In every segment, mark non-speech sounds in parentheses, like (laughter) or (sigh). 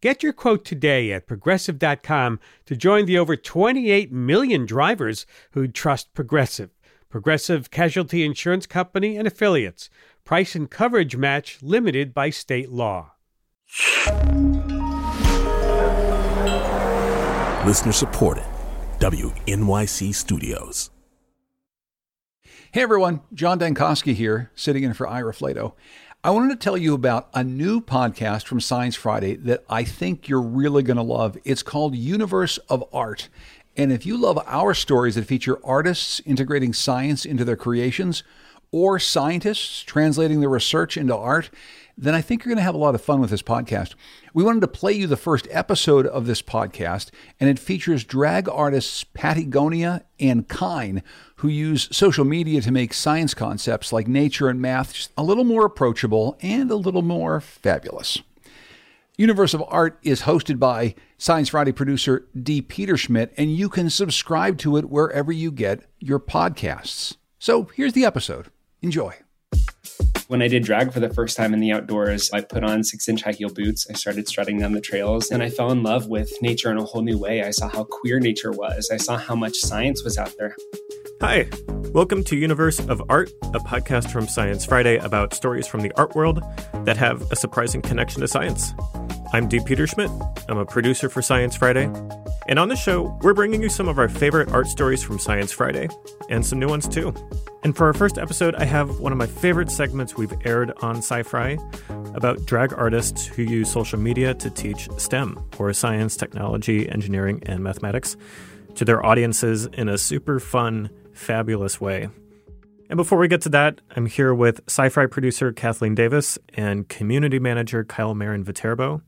Get your quote today at progressive.com to join the over 28 million drivers who trust Progressive. Progressive Casualty Insurance Company and affiliates. Price and coverage match limited by state law. Listener supported. WNYC Studios. Hey everyone, John Dankosky here, sitting in for Ira Flatow. I wanted to tell you about a new podcast from Science Friday that I think you're really going to love. It's called Universe of Art. And if you love our stories that feature artists integrating science into their creations, or scientists translating their research into art, then I think you're going to have a lot of fun with this podcast. We wanted to play you the first episode of this podcast, and it features drag artists Pattie Gonia and Kyne, who use social media to make science concepts like nature and math a little more approachable and a little more fabulous. Universe of Art is hosted by Science Friday producer D. Peterschmidt, and you can subscribe to it wherever you get your podcasts. So here's the episode. Enjoy. When I did drag for the first time in the outdoors, I put on six inch high heel boots. I started strutting down the trails and I fell in love with nature in a whole new way. I saw how queer nature was, I saw how much science was out there. Hi, welcome to Universe of Art, a podcast from Science Friday about stories from the art world that have a surprising connection to science. I'm D Peterschmidt. I'm a producer for Science Friday. And on the show, we're bringing you some of our favorite art stories from Science Friday, and some new ones too. And for our first episode, I have one of my favorite segments we've aired on SciFri about drag artists who use social media to teach STEM, or science, technology, engineering, and mathematics, to their audiences in a super fun, fabulous way. And before we get to that, I'm here with SciFri producer Kathleen Davis and community manager Kyle Marian Viterbo,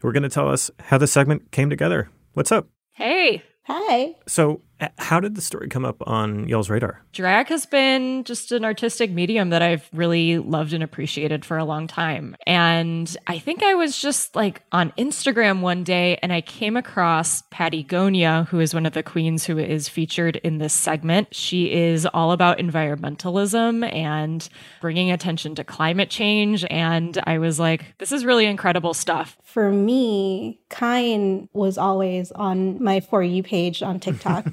who are going to tell us how the segment came together. What's up? Hey. Hi. So, Uh, how did the story come up on y'all's radar? Drag has been just an artistic medium that I've really loved and appreciated for a long time. And I think I was just like on Instagram one day and I came across Pattie Gonia, who is one of the queens who is featured in this segment. She is all about environmentalism and bringing attention to climate change. And I was like, this is really incredible stuff. For me, Kyne was always on my For You page on (laughs) TikTok.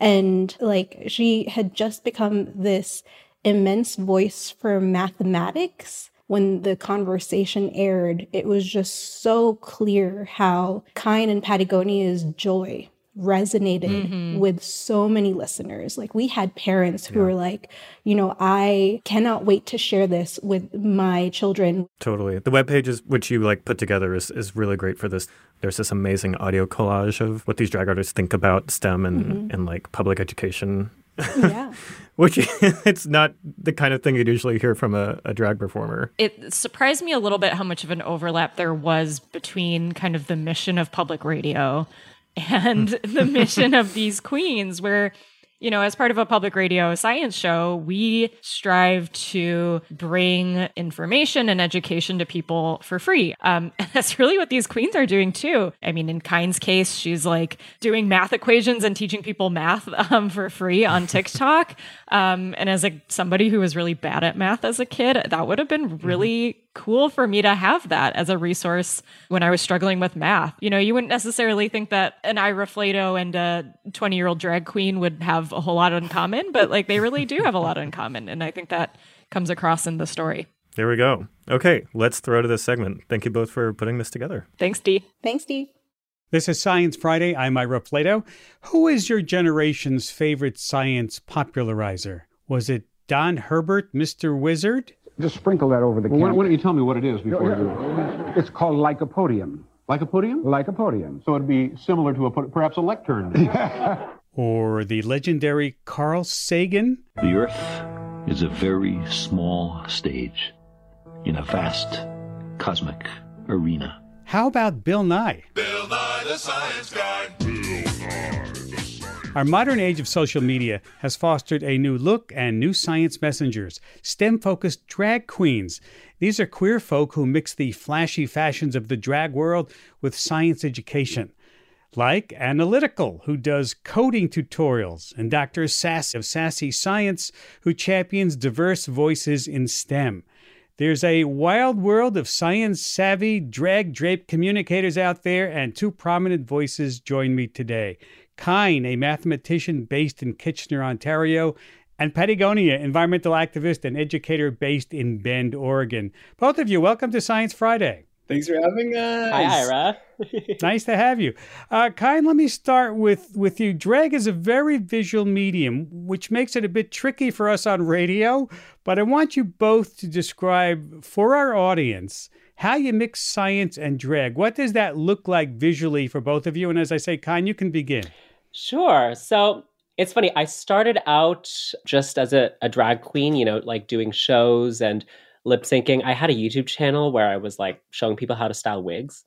And like she had just become this immense voice for mathematics. When the conversation aired, it was just so clear how Kyne and Pattie Gonia's joy resonated mm-hmm. with so many listeners. Like we had parents who yeah. were like, you know, I cannot wait to share this with my children. Totally. The web pages which you like put together is, is really great for this. There's this amazing audio collage of what these drag artists think about STEM and, mm-hmm. and like public education. Yeah. (laughs) Which (laughs) it's not the kind of thing you'd usually hear from a, a drag performer. It surprised me a little bit how much of an overlap there was between kind of the mission of public radio and (laughs) the mission of these queens, where you know, as part of a public radio science show, we strive to bring information and education to people for free. Um, (laughs) and that's really what these queens are doing too. I mean, in Kyne's case, she's like doing math equations and teaching people math (laughs) um, for free on TikTok. um, and as a somebody who was really bad at math as a kid, that would have been really cool for me to have that as a resource when I was struggling with math. You know, you wouldn't necessarily think that an Ira Flatow and a 20 year old drag queen would have a whole lot in common, but like they really do have a lot in common. And I think that comes across in the story. There we go. Okay, let's throw to this segment. Thank you both for putting this together. Thanks, D. Thanks, D. This is Science Friday. I'm Ira Flatow. Who is your generation's favorite science popularizer? Was it Don Herbert, Mr. Wizard? Just sprinkle that over the well, camera. Why don't you tell me what it is before you... It's called lycopodium. Lycopodium? Lycopodium. So it'd be similar to a perhaps a lectern. (laughs) or the legendary Carl Sagan? The Earth is a very small stage in a vast cosmic arena. How about Bill Nye? Bill Nye the Science Guy. Our modern age of social media has fostered a new look and new science messengers, STEM focused drag queens. These are queer folk who mix the flashy fashions of the drag world with science education. Like Analytical, who does coding tutorials, and Dr. Sass of Sassy Science, who champions diverse voices in STEM. There's a wild world of science savvy, drag draped communicators out there, and two prominent voices join me today. Kyne, a mathematician based in Kitchener, Ontario, and Pattie Gonia, environmental activist and educator based in Bend, Oregon. Both of you, welcome to Science Friday. Thanks for having us. Hi, Ira. (laughs) nice to have you. Uh, Kyne, let me start with, with you. Drag is a very visual medium, which makes it a bit tricky for us on radio, but I want you both to describe for our audience how you mix science and drag. What does that look like visually for both of you? And as I say, Kyne, you can begin. Sure. So it's funny. I started out just as a, a drag queen, you know, like doing shows and lip syncing. I had a YouTube channel where I was like showing people how to style wigs.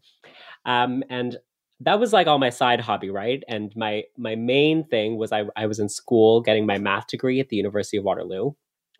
Um, and that was like all my side hobby, right? And my my main thing was I, I was in school getting my math degree at the University of Waterloo.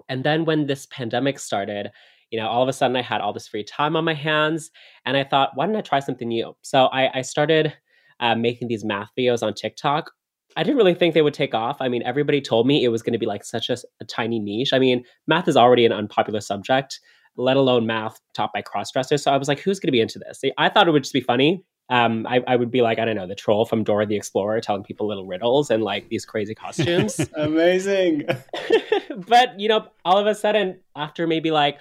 And then when this pandemic started, you know, all of a sudden I had all this free time on my hands, and I thought, why don't I try something new? So I, I started uh, making these math videos on TikTok. I didn't really think they would take off. I mean, everybody told me it was going to be like such a, a, tiny niche. I mean, math is already an unpopular subject, let alone math taught by crossdressers. So I was like, who's going to be into this? I thought it would just be funny. Um, I, I, would be like, I don't know, the troll from Dora the Explorer telling people little riddles and like these crazy costumes. (laughs) Amazing. (laughs) but, you know, all of a sudden, after maybe like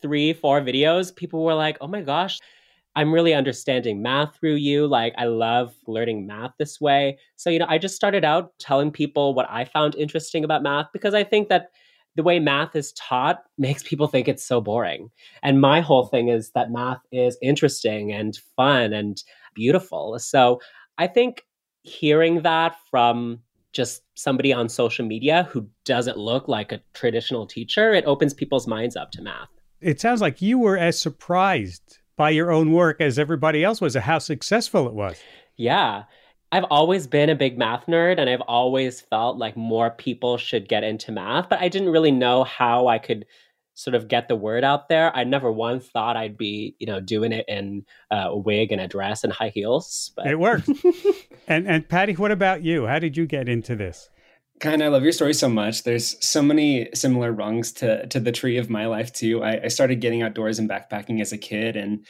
three, four videos, people were like, oh my gosh, I'm really understanding math through you. Like, I love learning math this way. So, you know, I just started out telling people what I found interesting about math because I think that the way math is taught (laughs) makes people think it's so boring. And my whole thing is that math is interesting and fun and beautiful. So, I think hearing that from just somebody on social media who doesn't look like a traditional teacher, it opens people's minds up to math. It sounds like you were as surprised by your own work as everybody else was, how successful it was. Yeah. I've always been a big math nerd and I've always felt like more people should get into math, but I didn't really know how I could sort of get the word out there. I never once thought I'd be, you know, doing it in uh, a wig and a dress and high heels. But... It worked. (laughs) and and Pattie, what about you? How did you get into this? Kyne, I love your story so much. There's so many similar rungs to to the tree of my life too. I, I started getting outdoors and backpacking as a kid, and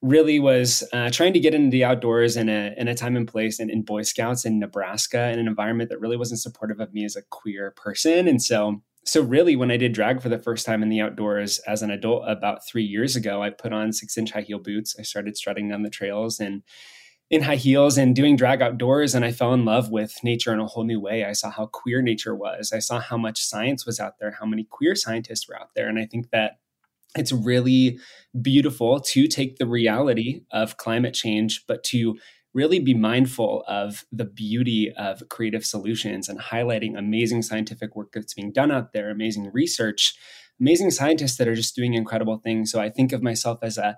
really was uh, trying to get into the outdoors in a in a time and place and in Boy Scouts in Nebraska in an environment that really wasn't supportive of me as a queer person. And so, so really, when I did drag for the first time in the outdoors as an adult about three years ago, I put on six inch high heel boots. I started strutting down the trails and in high heels and doing drag outdoors and I fell in love with nature in a whole new way. I saw how queer nature was. I saw how much science was out there, how many queer scientists were out there. And I think that it's really beautiful to take the reality of climate change, but to really be mindful of the beauty of creative solutions and highlighting amazing scientific work that's being done out there, amazing research, amazing scientists that are just doing incredible things. So I think of myself as a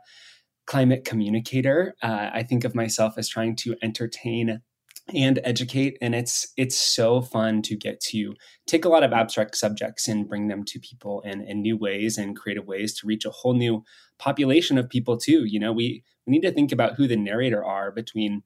climate communicator. Uh, I think of myself as trying to entertain and educate and it's it's so fun to get to take a lot of abstract subjects and bring them to people in, in new ways and creative ways to reach a whole new population of people too you know we we need to think about who the narrator are between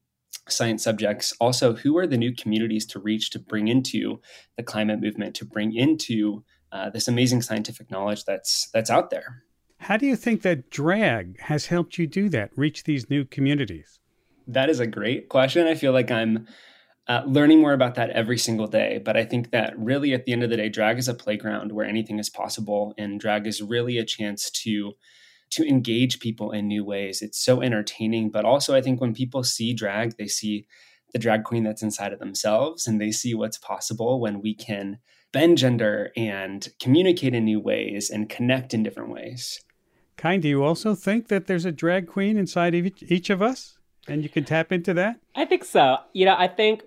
science subjects also who are the new communities to reach to bring into the climate movement to bring into uh, this amazing scientific knowledge that's that's out there how do you think that drag has helped you do that, reach these new communities? That is a great question. I feel like I'm uh, learning more about that every single day. But I think that really at the end of the day, drag is a playground where anything is possible, and drag is really a chance to to engage people in new ways. It's so entertaining, but also I think when people see drag, they see the drag queen that's inside of themselves, and they see what's possible when we can bend gender and communicate in new ways and connect in different ways. Kyne, do you also think that there's a drag queen inside each of us? And you can tap into that? I think so. You know, I think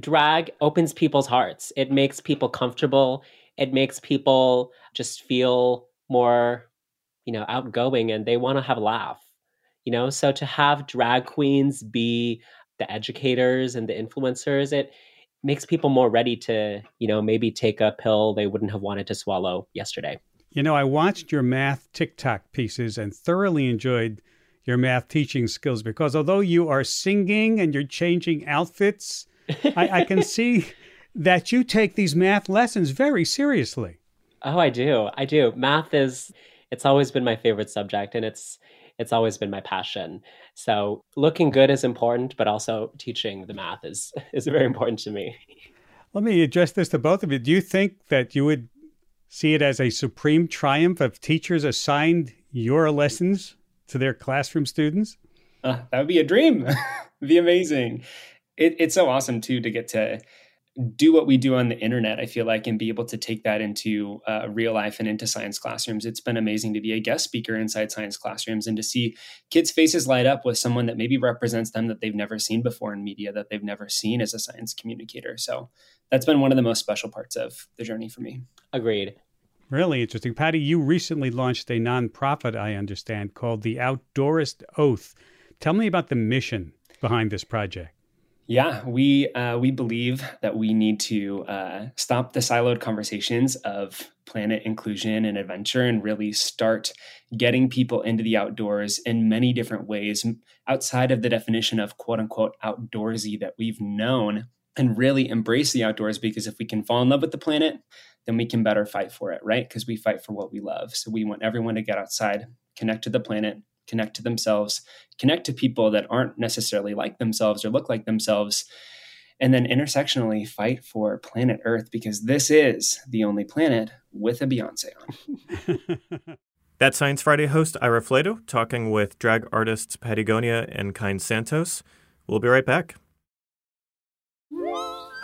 drag opens people's hearts. It makes people comfortable. It makes people just feel more, you know, outgoing and they want to have a laugh. You know, so to have drag queens be the educators and the influencers, it makes people more ready to, you know, maybe take a pill they wouldn't have wanted to swallow yesterday. You know, I watched your math TikTok pieces and thoroughly enjoyed your math teaching skills because although you are singing and you're changing outfits, I, I can (laughs) see that you take these math lessons very seriously. Oh, I do. I do. Math is it's always been my favorite subject and it's it's always been my passion. So looking good is important, but also teaching the math is (laughs) is very important to me. Let me address this to both of you. Do you think that you would see it as a supreme triumph of teachers assigned your lessons to their classroom students? Uh, that would be a dream. (laughs) be amazing. It, it's so awesome too to get to do what we do on the internet, I feel like, and be able to take that into uh, real life and into science classrooms. It's been amazing to be a guest speaker inside science classrooms and to see kids' faces light up with someone that maybe represents them that they've never seen before in media, that they've never seen as a science communicator. So that's been one of the most special parts of the journey for me. Agreed. Really interesting. Pattie, you recently launched a nonprofit, I understand, called the Outdoorist Oath. Tell me about the mission behind this project. Yeah, we uh, we believe that we need to uh, stop the siloed conversations of planet inclusion and adventure, and really start getting people into the outdoors in many different ways outside of the definition of "quote unquote" outdoorsy that we've known, and really embrace the outdoors. Because if we can fall in love with the planet, then we can better fight for it, right? Because we fight for what we love. So we want everyone to get outside, connect to the planet, connect to themselves, connect to people that aren't necessarily like themselves or look like themselves, and then intersectionally fight for planet Earth because this is the only planet with a Beyonce on. (laughs) That's Science Friday host Ira Flatow talking with drag artists Pattie Gonia and Kyne Santos. We'll be right back.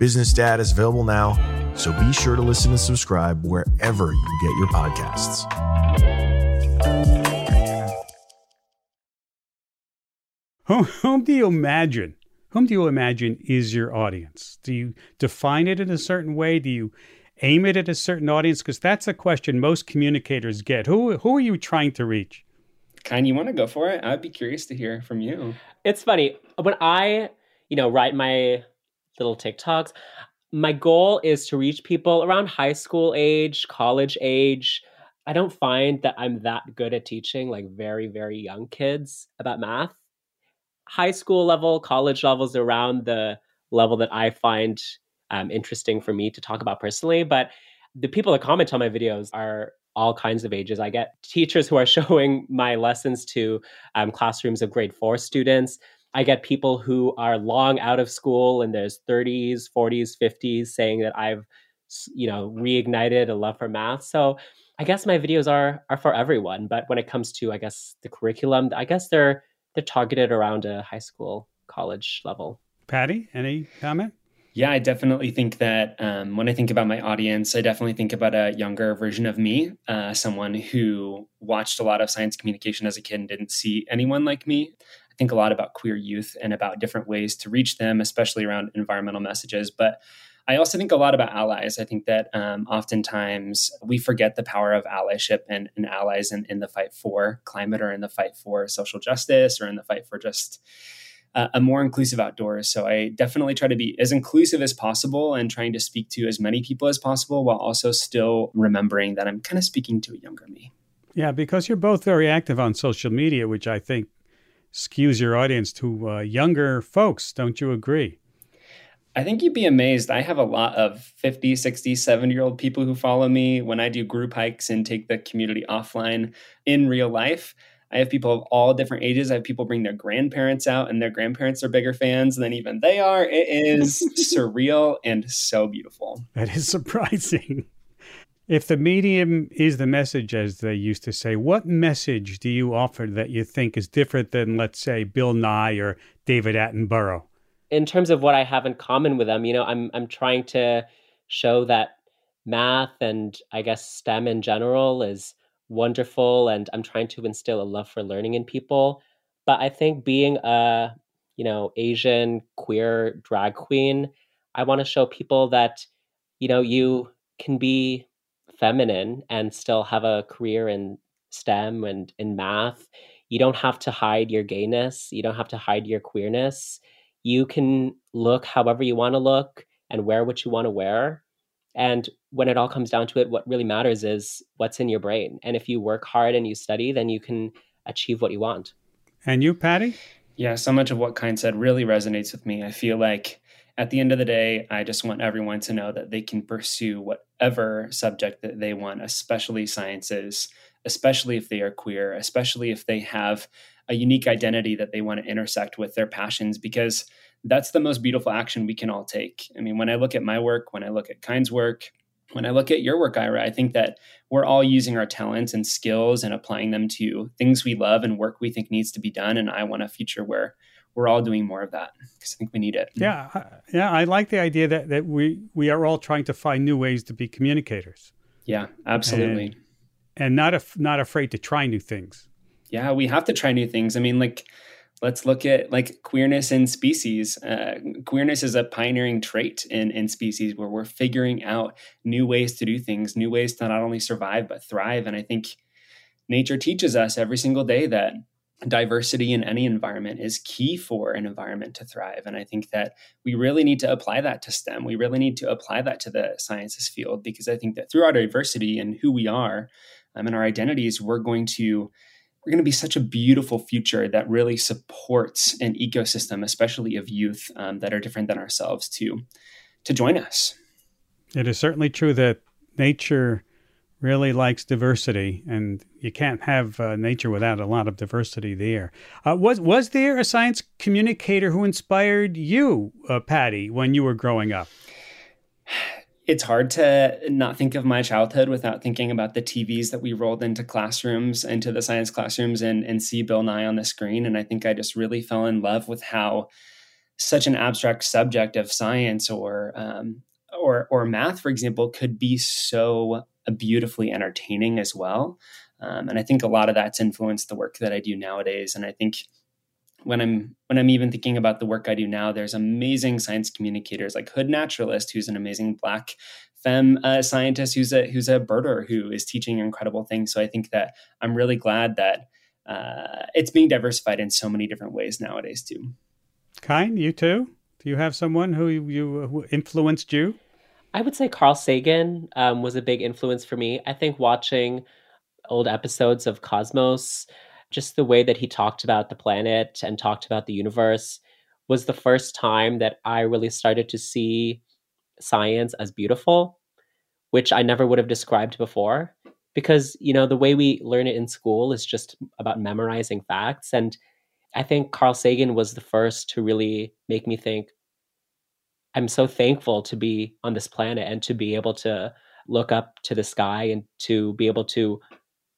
Business Dad is available now, so be sure to listen and subscribe wherever you get your podcasts. Whom, do you imagine? Whom do you imagine is your audience? Do you define it in a certain way? Do you aim it at a certain audience? Because that's a question most communicators get. Who who are you trying to reach? Kyne, you want to go for it? I'd be curious to hear from you. It's funny when I, you know, write my little TikToks. My goal is to reach people around high school age, college age. I don't find that I'm that good at teaching like very, very young kids about math high school level, college levels around the level that I find um, interesting for me to talk about personally. But the people that comment on my videos are all kinds of ages. I get teachers who are (laughs) showing my lessons to um, classrooms of grade four students. I get people who are long out of school in their 30s, 40s, 50s saying that I've, you know, reignited a love for math. So I guess my videos are are for everyone. But when it comes to, I guess, the curriculum, I guess they're they're targeted around a high school, college level. Pattie, any comment? Yeah, I definitely think that um, when I think about my audience, I definitely think about a younger version of me, uh, someone who watched a lot of science communication as a kid and didn't see anyone like me. Think a lot about queer youth and about different ways to reach them, especially around environmental messages. But I also think a lot about allies. I think that um, oftentimes we forget the power of allyship and, and allies in, in, the fight for climate or in the fight for social justice or in the fight for just uh, a more inclusive outdoors. So I definitely try to be as inclusive as possible and trying to speak to as many people as possible while also still remembering that I'm kind of speaking to a younger me. Yeah, because you're both very active on social media, which I think skews your audience to uh, younger folks. Don't you agree? I think you'd be amazed. I have a lot of 50, 60, 70 year old people who follow me when I do group hikes and take the community offline in real life. I have people of all different ages. I have people bring their grandparents out, and their grandparents are bigger fans than even they are. It is (laughs) surreal and so beautiful. That is surprising. If the medium is the message, as they used to say, what message do you offer that you think is different than, let's say, Bill Nye or David Attenborough? In terms of what I have in common with them, you know, I'm I'm trying to show that math and I guess STEM in general is wonderful, and I'm trying to instill a love for learning in people. But I think being a you know Asian queer drag queen, I want to show people that you know you can be feminine and still have a career in STEM and in math. You don't have to hide your gayness. You don't have to hide your queerness. You can look however you want to look and wear what you want to wear. And when it all comes down to it, what really matters is what's in your brain. And if you work hard and you study, then you can achieve what you want. And you, Pattie? Yeah, so much of what Kyne said really resonates with me. I feel like at the end of the day, I just want everyone to know that they can pursue whatever subject that they want, especially sciences, especially if they are queer, especially if they have a unique identity that they want to intersect with their passions, because that's the most beautiful action we can all take. I mean, when I look at my work, when I look at Kyne's work, when I look at your work, Ira, I think that we're all using our talents and skills and applying them to things we love and work we think needs to be done. And I want a future where we're all doing more of that because I think we need it. Yeah, yeah, I like the idea that that we we are all trying to find new ways to be communicators. Yeah, absolutely. And, and not af- not afraid to try new things. Yeah, we have to try new things. I mean, like let's look at like queerness in species. Uh, queerness is a pioneering trait in in species where we're figuring out new ways to do things, new ways to not only survive but thrive. And I think nature teaches us every single day that diversity in any environment is key for an environment to thrive. And I think that we really need to apply that to STEM. We really need to apply that to the sciences field because I think that through our diversity and who we are um, and our identities, we're going to we're going to be such a beautiful future that really supports an ecosystem, especially of youth um, that are different than ourselves, to to join us. It is certainly true that nature really likes diversity, and you can't have uh, nature without a lot of diversity there. Uh, was was there a science communicator who inspired you, uh, Pattie, when you were growing up? It's hard to not think of my childhood without thinking about the TVs that we rolled into classrooms, into the science classrooms, and, and see Bill Nye on the screen. And I think I just really fell in love with how such an abstract subject of science or um, or or math, for example, could be so beautifully entertaining as well. Um, and I think a lot of that's influenced the work that I do nowadays. And I think when I'm when I'm even thinking about the work I do now, there's amazing science communicators like Hood Naturalist, who's an amazing Black femme uh, scientist who's a who's a birder who is teaching incredible things. So I think that I'm really glad that uh, it's being diversified in so many different ways nowadays too. Kyne, you too? Do you have someone who you who influenced you? I would say Carl Sagan um, was a big influence for me. I think watching old episodes of Cosmos, just the way that he talked about the planet and talked about the universe was the first time that I really started to see science as beautiful, which I never would have described before. Because, you know, the way we learn it in school is just about memorizing facts. And I think Carl Sagan was the first to really make me think, I'm so thankful to be on this planet and to be able to look up to the sky and to be able to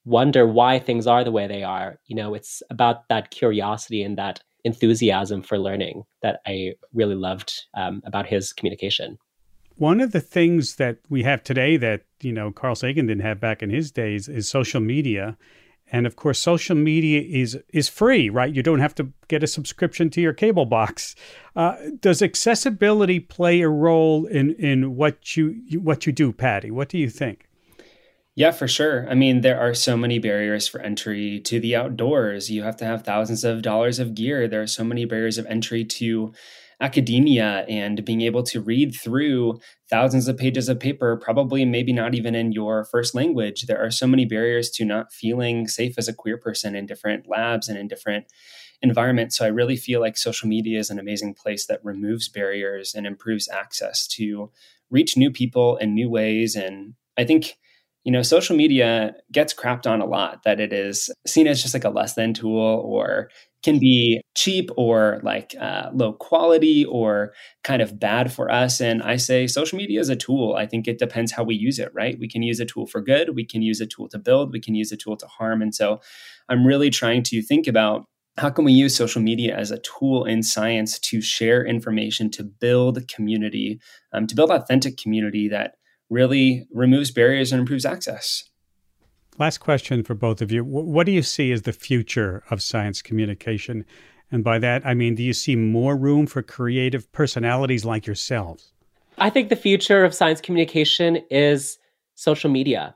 wonder why things are the way they are. You know, it's about that curiosity and that enthusiasm for learning that I really loved um, about his communication. One of the things that we have today that, you know, Carl Sagan didn't have back in his days is social media. And of course, social media is is free, right? You don't have to get a subscription to your cable box. Uh, does accessibility play a role in in what you what you do, Pattie? What do you think? Yeah, for sure. I mean, there are so many barriers for entry to the outdoors. You have to have thousands of dollars of gear. There are so many barriers of entry to academia and being able to read through thousands of pages of paper, probably maybe not even in your first language. There are so many barriers to not feeling safe as a queer person in different labs and in different environments. So I really feel like social media is an amazing place that removes barriers and improves access to reach new people in new ways. And I think you know, social media gets crapped on a lot that it is seen as just like a less than tool or can be cheap or like uh, low quality or kind of bad for us. And I say social media is a tool. I think it depends how we use it, right? We can use a tool for good, we can use a tool to build, we can use a tool to harm. And so I'm really trying to think about how can we use social media as a tool in science to share information, to build community, um, to build authentic community that really removes barriers and improves access. Last question for both of you. What do you see as the future of science communication? And by that, I mean, do you see more room for creative personalities like yourselves? I think the future of science communication is social media.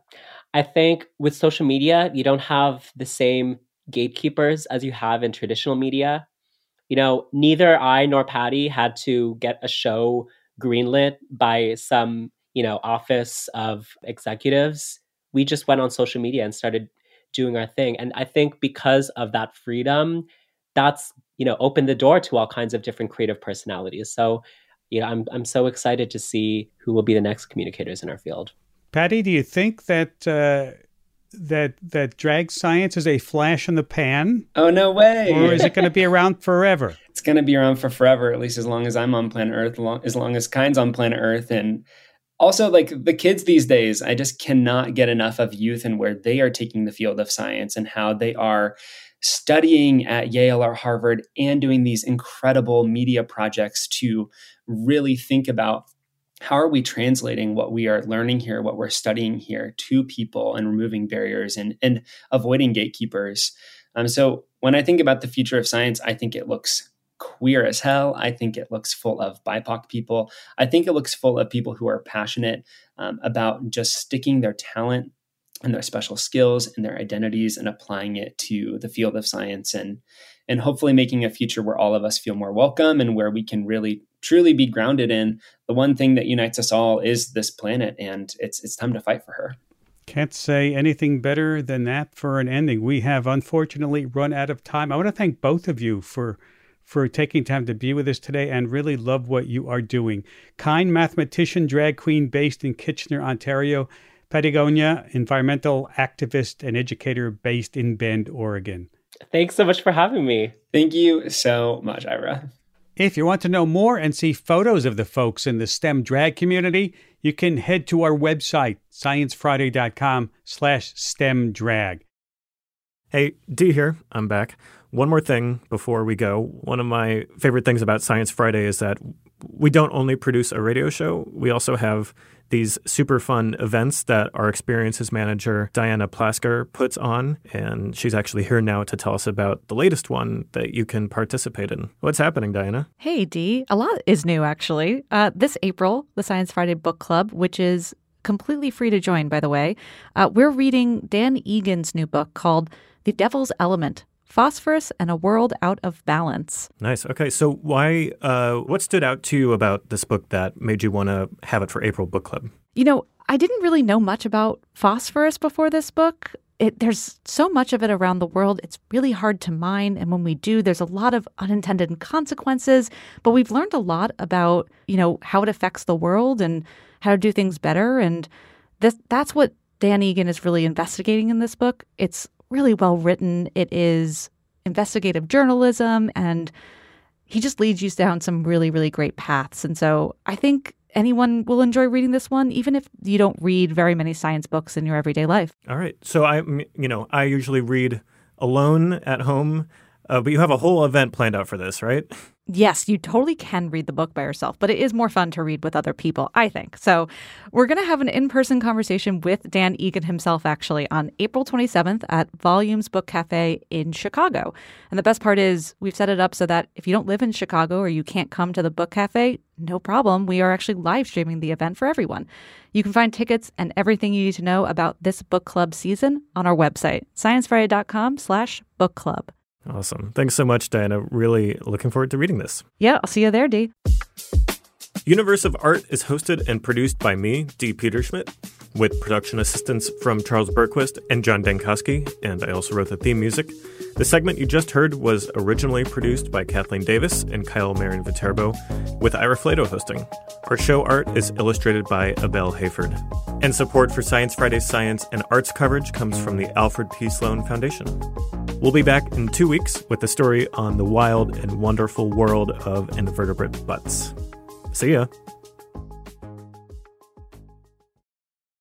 I think with social media, you don't have the same gatekeepers as you have in traditional media. You know, neither I nor Pattie had to get a show greenlit by some you know office of executives we just went on social media and started doing our thing and i think because of that freedom that's you know opened the door to all kinds of different creative personalities so you know i'm i'm so excited to see who will be the next communicators in our field pattie do you think that uh that that drag science is a flash in the pan? Oh no way! Or is it going to be around (laughs) forever? It's going to be around for forever, at least as long as I'm on planet Earth, as long as Kyne's on planet Earth, and also like the kids these days i just cannot get enough of youth and where they are taking the field of science and how they are studying at yale or harvard and doing these incredible media projects to really think about how are we translating what we are learning here what we're studying here to people and removing barriers and, and avoiding gatekeepers. Um, so when i think about the future of science i think it looks queer as hell. I think it looks full of BIPOC people. I think it looks full of people who are passionate um, about just sticking their talent and their special skills and their identities and applying it to the field of science and and hopefully making a future where all of us feel more welcome and where we can really truly be grounded in the one thing that unites us all is this planet and it's it's time to fight for her. Can't say anything better than that for an ending. We have unfortunately run out of time. I want to thank both of you for for taking time to be with us today and really love what you are doing. Kyne mathematician, drag queen based in Kitchener, Ontario. Pattie Gonia, environmental activist and educator based in Bend, Oregon. Thanks so much for having me. Thank you so much, Ira. If you want to know more and see photos of the folks in the STEM drag community, you can head to our website, sciencefriday.com slash STEM drag. Hey, D here. I'm back. One more thing before we go. One of my favorite things about Science Friday is that we don't only produce a radio show, we also have these super fun events that our experiences manager, Diana Plasker, puts on. And she's actually here now to tell us about the latest one that you can participate in. What's happening, Diana? Hey, D. A lot is new, actually. Uh, this April, the Science Friday Book Club, which is completely free to join, by the way, uh, we're reading Dan Egan's new book called The Devil's Element phosphorus and a world out of balance. Nice. Okay, so why? Uh, what stood out to you about this book that made you want to have it for April Book Club? You know, I didn't really know much about phosphorus before this book. It, there's so much of it around the world. It's really hard to mine, and when we do, there's a lot of unintended consequences. But we've learned a lot about, you know, how it affects the world and how to do things better. And this, that's what Dan Egan is really investigating in this book. It's really well written. It is investigative journalism, and he just leads you down some really, really great paths. And so I think anyone will enjoy reading this one, even if you don't read very many science books in your everyday life. All right. So I, you know, I usually read alone at home, uh, but you have a whole event planned out for this, right? Yes, you totally can read the book by yourself, but it is more fun to read with other people, I think. So, we're going to have an in person conversation with Dan Egan himself, actually, on April 27th at Volumes Book Cafe in Chicago. And the best part is, we've set it up so that if you don't live in Chicago or you can't come to the book cafe, no problem. We are actually live streaming the event for everyone. You can find tickets and everything you need to know about this book club season on our website, sciencefriday.com slash book club. Awesome. Thanks so much, Diana. Really looking forward to reading this. Yeah, I'll see you there, D. Universe of Art is hosted and produced by me, D. Peterschmidt. With production assistance from Charles Bergquist and John Dankosky, and I also wrote the theme music. The segment you just heard was originally produced by Kathleen Davis and Kyle Marian Viterbo, with Ira Flatow hosting. Our show art is illustrated by Abel Hayford. And support for Science Friday's science and arts coverage comes from the Alfred P. Sloan Foundation. We'll be back in two weeks with a story on the wild and wonderful world of invertebrate butts. See ya.